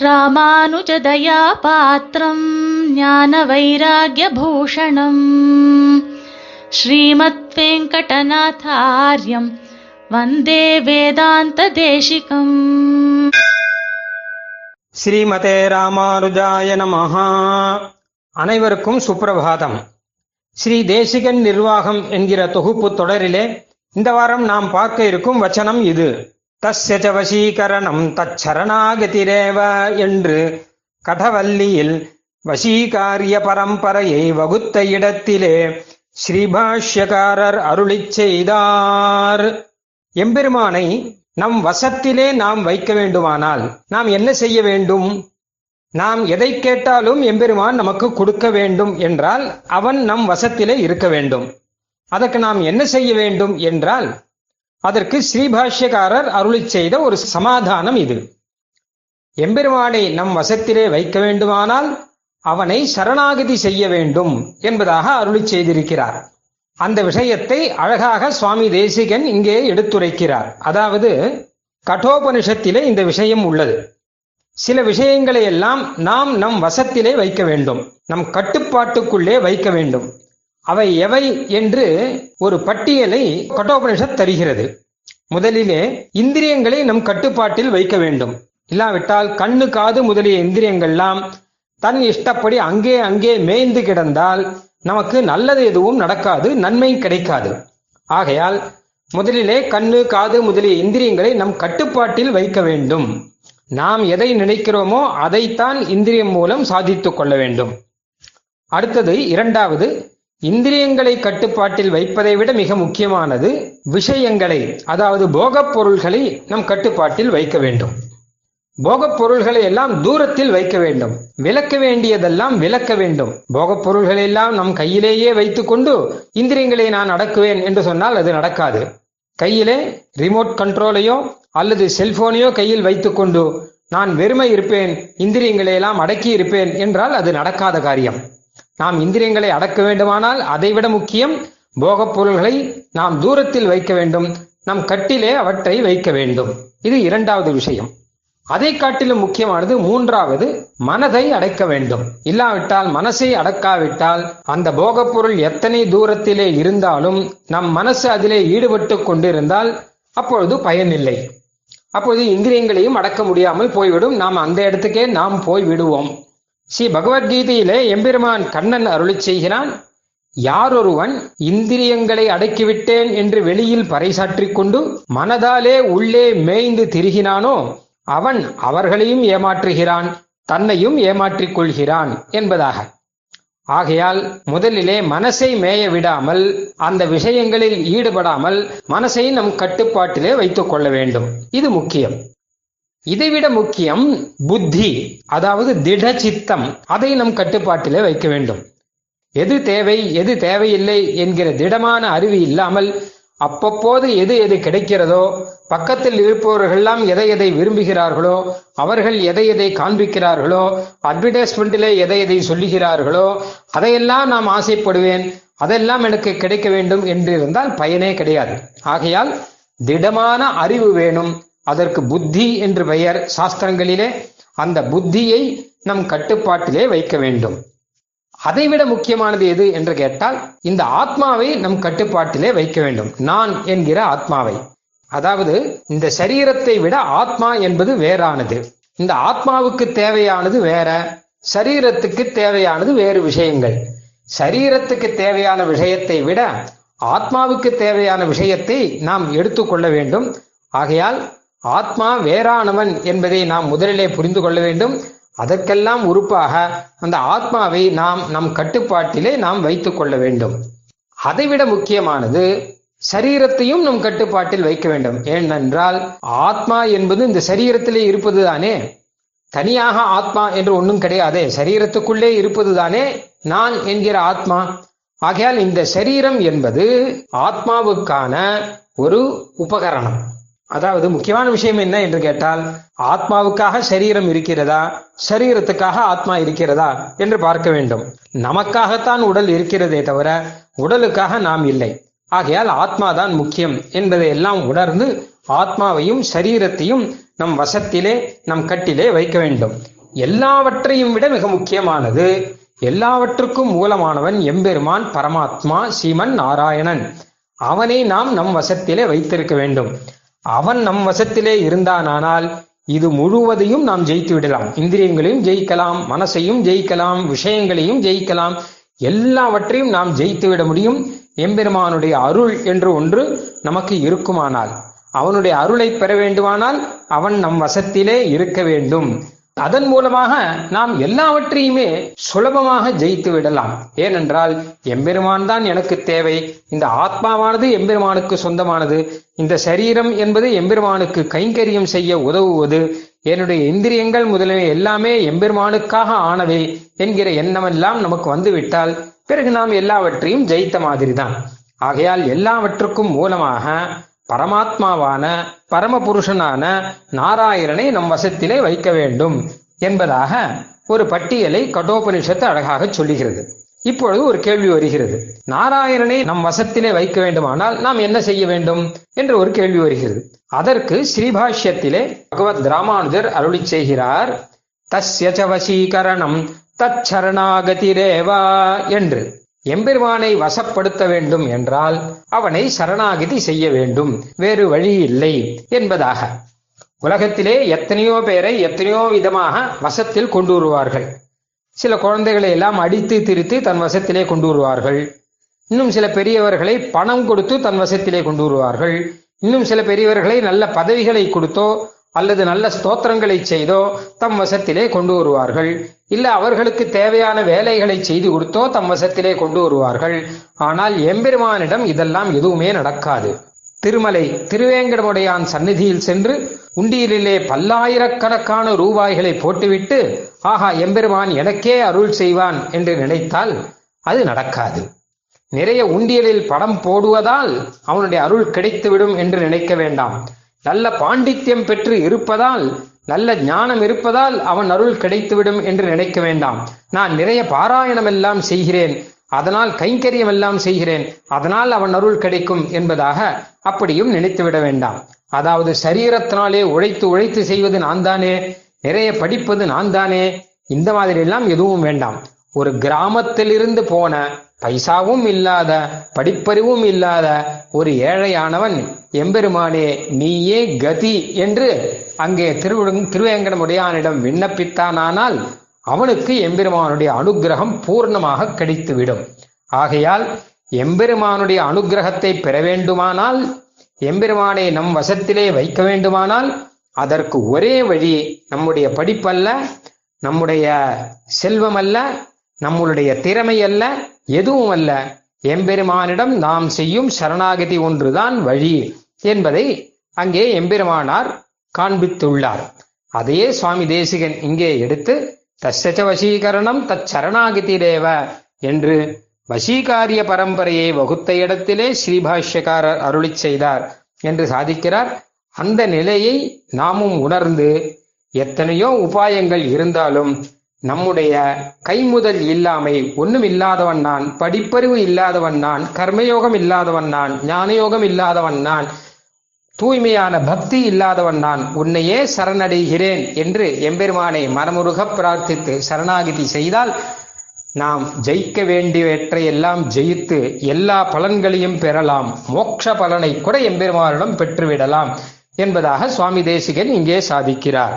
ராமானுஜதயா பாத்திரம் ஞான வைராகியபூஷணம் ஸ்ரீமத் வெங்கடநாதாரியம் வந்தே வேதாந்த தேசிகம் ஸ்ரீமதே ராமானுஜாய நமஹா அனைவருக்கும் சுப்பிரபாதம் ஸ்ரீ தேசிகன் நிர்வாகம் என்கிற தொகுப்பு தொடரிலே இந்த வாரம் நாம் பார்க்க இருக்கும் வச்சனம் இது. தஸ்ய ச வசீகரணம் தச்சரணாகதிரேவ என்று கடவல்லியில் வசீகாரிய பரம்பரையை வகுத்த இடத்திலே ஸ்ரீபாஷ்யக்காரர் அருளி செய்தார். எம்பெருமானை நம் வசத்திலே நாம் வைக்க வேண்டுமானால் நாம் என்ன செய்ய வேண்டும்? நாம் எதை கேட்டாலும் எம்பெருமான் நமக்கு கொடுக்க வேண்டும் என்றால் அவன் நம் வசத்திலே இருக்க வேண்டும். அதற்கு நாம் என்ன செய்ய வேண்டும் என்றால் அதற்கு ஸ்ரீபாஷ்யக்காரர் அருளி செய்த ஒரு சமாதானம் இது. எம்பெருமானை நம் வசத்திலே வைக்க வேண்டுமானால் அவனை சரணாகதி செய்ய வேண்டும் என்பதாக அருளி செய்திருக்கிறார். அந்த விஷயத்தை அழகாக சுவாமி தேசிகன் இங்கே எடுத்துரைக்கிறார். அதாவது கட்டோபனிஷத்திலே இந்த விஷயம் உள்ளது. சில விஷயங்களை எல்லாம் நாம் நம் வசத்திலே வைக்க வேண்டும். நம் கட்டுப்பாட்டுக்குள்ளே வைக்க வேண்டும். அவை எவை என்று ஒரு பட்டியலை கட்டோபனிஷத் தருகிறது. முதலிலே இந்திரியங்களை நம் கட்டுப்பாட்டில் வைக்க வேண்டும். இல்லாவிட்டால் கண்ணு காது முதலிய இந்திரியங்கள்லாம் தன் இஷ்டப்படி அங்கே அங்கே மேய்ந்து கிடந்தால் நமக்கு நல்லது எதுவும் நடக்காது நன்மை கிடைக்காது. ஆகையால் முதலிலே கண்ணு காது முதலிய இந்திரியங்களை நம் கட்டுப்பாட்டில் வைக்க வேண்டும். நாம் எதை நினைக்கிறோமோ அதைத்தான் இந்திரியம் மூலம் சாதித்துக் கொள்ள வேண்டும். அடுத்தது இரண்டாவது இந்திரியங்களை கட்டுப்பாட்டில் வைப்பதை விட மிக முக்கியமானது விஷயங்களை அதாவது போகப் பொருள்களை நம் கட்டுப்பாட்டில் வைக்க வேண்டும். போகப் பொருள்களை எல்லாம் தூரத்தில் வைக்க வேண்டும். விலக்க வேண்டியதெல்லாம் விலக்க வேண்டும். போகப் பொருள்களை எல்லாம் நம் கையிலேயே வைத்துக்கொண்டு இந்திரியங்களை நான் அடக்குவேன் என்று சொன்னால் அது நடக்காது. கையிலே ரிமோட் கண்ட்ரோலையோ அல்லது செல்போனையோ கையில் வைத்துக்கொண்டு நான் வெறுமை இருப்பேன் இந்திரியங்களை எல்லாம் அடக்கி இருப்பேன் என்றால் அது நடக்காத காரியம். நாம் இந்திரியங்களை அடக்க வேண்டுமானால் அதைவிட முக்கியம் போகப் பொருள்களை நாம் தூரத்தில் வைக்க வேண்டும். நம் கட்டிலே அவற்றை வைக்க வேண்டும். இது இரண்டாவது விஷயம். அதை காட்டிலும் முக்கியமானது மூன்றாவது மனதை அடக்க வேண்டும். இல்லாவிட்டால் மனசை அடக்காவிட்டால் அந்த போகப் பொருள் எத்தனை தூரத்திலே இருந்தாலும் நம் மனசு அதிலே ஈடுபட்டு கொண்டிருந்தால் அப்பொழுது பயனில்லை. அப்பொழுது இந்திரியங்களையும் அடக்க முடியாமல் போய்விடும். நாம் அந்த இடத்துக்கே நாம் போய் விடுவோம் ஸ்ரீ பகவத்கீதையிலே எம்பெருமான் கண்ணன் அருளி செய்கிறான் யாரொருவன் இந்திரியங்களை அடக்கிவிட்டேன் என்று வெளியில் பறைசாற்றிக் கொண்டு மனதாலே உள்ளே மேய்ந்து திரிகினானோ அவன் அவர்களையும் ஏமாற்றுகிறான் தன்னையும் ஏமாற்றிக் கொள்கிறான் என்பதாக. ஆகையால் முதலிலே மனசை மேய விடாமல் அந்த விஷயங்களில் ஈடுபடாமல் மனசை நம் கட்டுப்பாட்டிலே வைத்துக் கொள்ள வேண்டும். இது முக்கியம். இதைவிட முக்கியம் புத்தி அதாவது திட சித்தம். அதை நம் கட்டுப்பாட்டிலே வைக்க வேண்டும். எது தேவை எது தேவையில்லை என்கிற திடமான அறிவு இல்லாமல் அப்பப்போது எது எது கிடைக்கிறதோ பக்கத்தில் இருப்பவர்கள்லாம் எதை எதை விரும்புகிறார்களோ அவர்கள் எதை எதை காண்பிக்கிறார்களோ அட்வர்டைஸ்மெண்ட்டிலே எதை எதை சொல்லுகிறார்களோ அதையெல்லாம் நாம் ஆசைப்படுவேன் அதெல்லாம் எனக்கு கிடைக்க வேண்டும் என்று இருந்தால் பயனே கிடையாது. ஆகையால் திடமான அறிவு வேணும். அதற்கு புத்தி என்று பெயர் சாஸ்திரங்களிலே அந்த புத்தியை நம் கட்டுப்பாட்டிலே வைக்க வேண்டும். அதைவிட முக்கியமானது எது என்று கேட்டால் இந்த ஆத்மாவை நம் கட்டுப்பாட்டிலே வைக்க வேண்டும். நான் என்கிற ஆத்மாவை. அதாவது இந்த சரீரத்தை விட ஆத்மா என்பது வேறானது. இந்த ஆத்மாவுக்கு தேவையானது வேற சரீரத்துக்கு தேவையானது வேறு விஷயங்கள். சரீரத்துக்கு தேவையான விஷயத்தை விட ஆத்மாவுக்கு தேவையான விஷயத்தை நாம் எடுத்துக்கொள்ள வேண்டும். ஆகையால் ஆத்மா வேறானவன் என்பதை நாம் முதலிலே புரிந்து கொள்ள வேண்டும். அதற்கெல்லாம் உறுப்பாக அந்த ஆத்மாவை நாம் நம் கட்டுப்பாட்டிலே நாம் வைத்துக் கொள்ள வேண்டும். அதைவிட முக்கியமானது சரீரத்தையும் நம் கட்டுப்பாட்டில் வைக்க வேண்டும். ஏனென்றால் ஆத்மா என்பது இந்த சரீரத்திலே இருப்பது தானே தனியாக ஆத்மா என்று ஒன்றும் கிடையாதே. சரீரத்துக்குள்ளே இருப்பது தானே நான் என்கிற ஆத்மா. ஆகையால் இந்த சரீரம் என்பது ஆத்மாவுக்கான ஒரு உபகரணம். அதாவது முக்கியமான விஷயம் என்ன என்று கேட்டால் ஆத்மாவுக்காக சரீரம் இருக்கிறதா? சரீரத்துக்காக ஆத்மா இருக்கிறதா? என்று பார்க்க வேண்டும். நமக்காகத்தான் உடல் இருக்கிறதே தவிர உடலுக்காக நாம் இல்லை. ஆகையால் ஆத்மாதான் முக்கியம் என்பதை எல்லாம் உணர்ந்து ஆத்மாவையும் சரீரத்தையும் நம் வசத்திலே நம் கட்டிலே வைக்க வேண்டும். எல்லாவற்றையும் விட மிக முக்கியமானது எல்லாவற்றுக்கும் மூலமானவன் எம்பெருமான் பரமாத்மா சீமன் நாராயணன். அவனை நாம் நம் வசத்திலே வைத்திருக்க வேண்டும். அவன் நம் வசத்திலே இருந்தானானால் இது முழுவதையும் நாம் ஜெயித்து விடலாம். இந்திரியங்களையும் ஜெயிக்கலாம் மனசையும் ஜெயிக்கலாம் விஷயங்களையும் ஜெயிக்கலாம். எல்லாவற்றையும் நாம் ஜெயித்து விட முடியும். எம்பெருமானுடைய அருள் என்று ஒன்று நமக்கு இருக்குமானால் அவனுடைய அருளை பெற வேண்டுமானால் அவன் நம் வசத்திலே இருக்க வேண்டும். அதன் மூலமாக நாம் எல்லாவற்றையுமே சுலபமாக ஜெயித்து விடலாம். ஏனென்றால் எம்பெருமான் தான் எனக்கு தேவை. இந்த ஆத்மாவானது எம்பெருமானுக்கு சொந்தமானது. இந்த சரீரம் என்பது எம்பெருமானுக்கு கைங்கரியம் செய்ய உதவுவது. என்னுடைய இந்திரியங்கள் முதலிய எல்லாமே எம்பெருமானுக்காக ஆனவை என்கிற எண்ணமெல்லாம் நமக்கு வந்துவிட்டால் பிறகு நாம் எல்லாவற்றையும் ஜெயித்த மாதிரிதான். ஆகையால் எல்லாவற்றுக்கும் மூலமாக பரமாத்மாவான பரமபுருஷனான நாராயணனை நம் வசத்திலே வைக்க வேண்டும் என்பதாக ஒரு பட்டியலை கடோபனிஷத்து அழகாக சொல்லுகிறது. இப்பொழுது ஒரு கேள்வி வருகிறது. நாராயணனை நம் வசத்திலே வைக்க வேண்டுமானால் நாம் என்ன செய்ய வேண்டும் என்று ஒரு கேள்வி வருகிறது. அதற்கு ஸ்ரீபாஷ்யத்திலே பகவத் ராமானுஜர் அருளி செய்கிறார் தஸ்ய வசீகரணம் தச்சரணாகதிரேவா என்று. எம்பெருமானை வசப்படுத்த வேண்டும் என்றால் அவனை சரணாகிதி செய்ய வேண்டும். வேறு வழி இல்லை என்பதாக. உலகத்திலே எத்தனையோ பேரை எத்தனையோ விதமாக வசத்தில் கொண்டு வருவார்கள் சில குழந்தைகளை எல்லாம் அடித்து திரித்து தன் வசத்திலே கொண்டு வருவார்கள் இன்னும் சில பெரியவர்களை பணம் கொடுத்து தன் வசத்திலே கொண்டு வருவார்கள் இன்னும் சில பெரியவர்களை நல்ல பதவிகளை கொடுத்தோ அல்லது நல்ல ஸ்தோத்திரங்களை செய்தோ தம் வசத்திலே கொண்டு வருவார்கள். இல்ல அவர்களுக்கு தேவையான வேலைகளை செய்து கொடுத்தோ தம் வசத்திலே கொண்டு வருவார்கள். ஆனால் எம்பெருமானிடம் இதெல்லாம் எதுவுமே நடக்காது. திருமலை திருவேங்கடமுடையான் சந்நிதியில் சென்று உண்டியலிலே பல்லாயிரக்கணக்கான ரூபாய்களை போட்டுவிட்டு ஆஹா எம்பெருமான் எனக்கே அருள் செய்வான் என்று நினைத்தால் அது நடக்காது. நிறைய உண்டியலில் படம் போடுவதால் அவனுடைய அருள் கிடைத்துவிடும் என்று நினைக்க வேண்டாம். நல்ல பாண்டித்யம் பெற்று இருப்பதால் நல்ல ஞானம் இருப்பதால் அவன் அருள் கிடைத்துவிடும் என்று நினைக்க வேண்டாம். நான் நிறைய பாராயணம் எல்லாம் செய்கிறேன். அதனால் கைங்கரியம் எல்லாம் செய்கிறேன். அதனால் அவன் அருள் கிடைக்கும் என்பதாக அப்படியும் நினைத்துவிட வேண்டாம். அதாவது சரீரத்தினாலே உழைத்து உழைத்து செய்வது நான் தானே நிறைய படிப்பது நான் தானே இந்த மாதிரி எல்லாம் எதுவும் வேண்டாம். ஒரு கிராமத்திலிருந்து போன பைசாவும் இல்லாத படிப்பறிவும் இல்லாத ஒரு ஏழையானவன் எம்பெருமானே நீயே கதி என்று அங்கே திரு திருவேங்கடமுடையானிடம் விண்ணப்பித்தானானால் அவனுக்கு எம்பெருமானுடைய அனுகிரகம் பூர்ணமாக கிடைத்துவிடும். ஆகையால் எம்பெருமானுடைய அனுகிரகத்தை பெற வேண்டுமானால் எம்பெருமானை நம் வசத்திலே வைக்க வேண்டுமானால் அதற்கு ஒரே வழி நம்முடைய படிப்பல்ல நம்முடைய செல்வம் நம்மளுடைய நம்முடைய திறமை அல்ல எதுவும் அல்ல எம்பெருமானிடம் நாம் செய்யும் சரணாகதி ஒன்றுதான் வழி என்பதை அங்கே எம்பெருமானார் காண்பித்துள்ளார். அதையே சுவாமி தேசிகன் இங்கே எடுத்து தசச்ச வசீகரணம் தச்சரணாகதிரேவ என்று வசீகாரிய பரம்பரையை வகுத்த இடத்திலே ஸ்ரீபாஷ்யக்காரர் அருளி செய்தார் என்று சாதிக்கிறார். அந்த நிலையை நாமும் உணர்ந்து எத்தனையோ உபாயங்கள் இருந்தாலும் நம்முடைய கைமுதல் இல்லாமை ஒன்றும் இல்லாதவன் நான் படிப்பறிவு இல்லாதவன் நான் கர்மயோகம் இல்லாதவன் நான் ஞானயோகம் இல்லாதவன் நான் தூய்மையான பக்தி இல்லாதவன் நான் உன்னையே சரணடைகிறேன் என்று எம்பெருமானை மனமுருக பிரார்த்தித்து சரணாகிதி செய்தால் நாம் ஜெயிக்க வேண்டியவற்றை எல்லாம் ஜெயித்து எல்லா பலன்களையும் பெறலாம். மோட்ச பலனை கூட எம்பெருமானிடம் பெற்றுவிடலாம் என்பதாக சுவாமி தேசிகன் இங்கே சாதிக்கிறார்.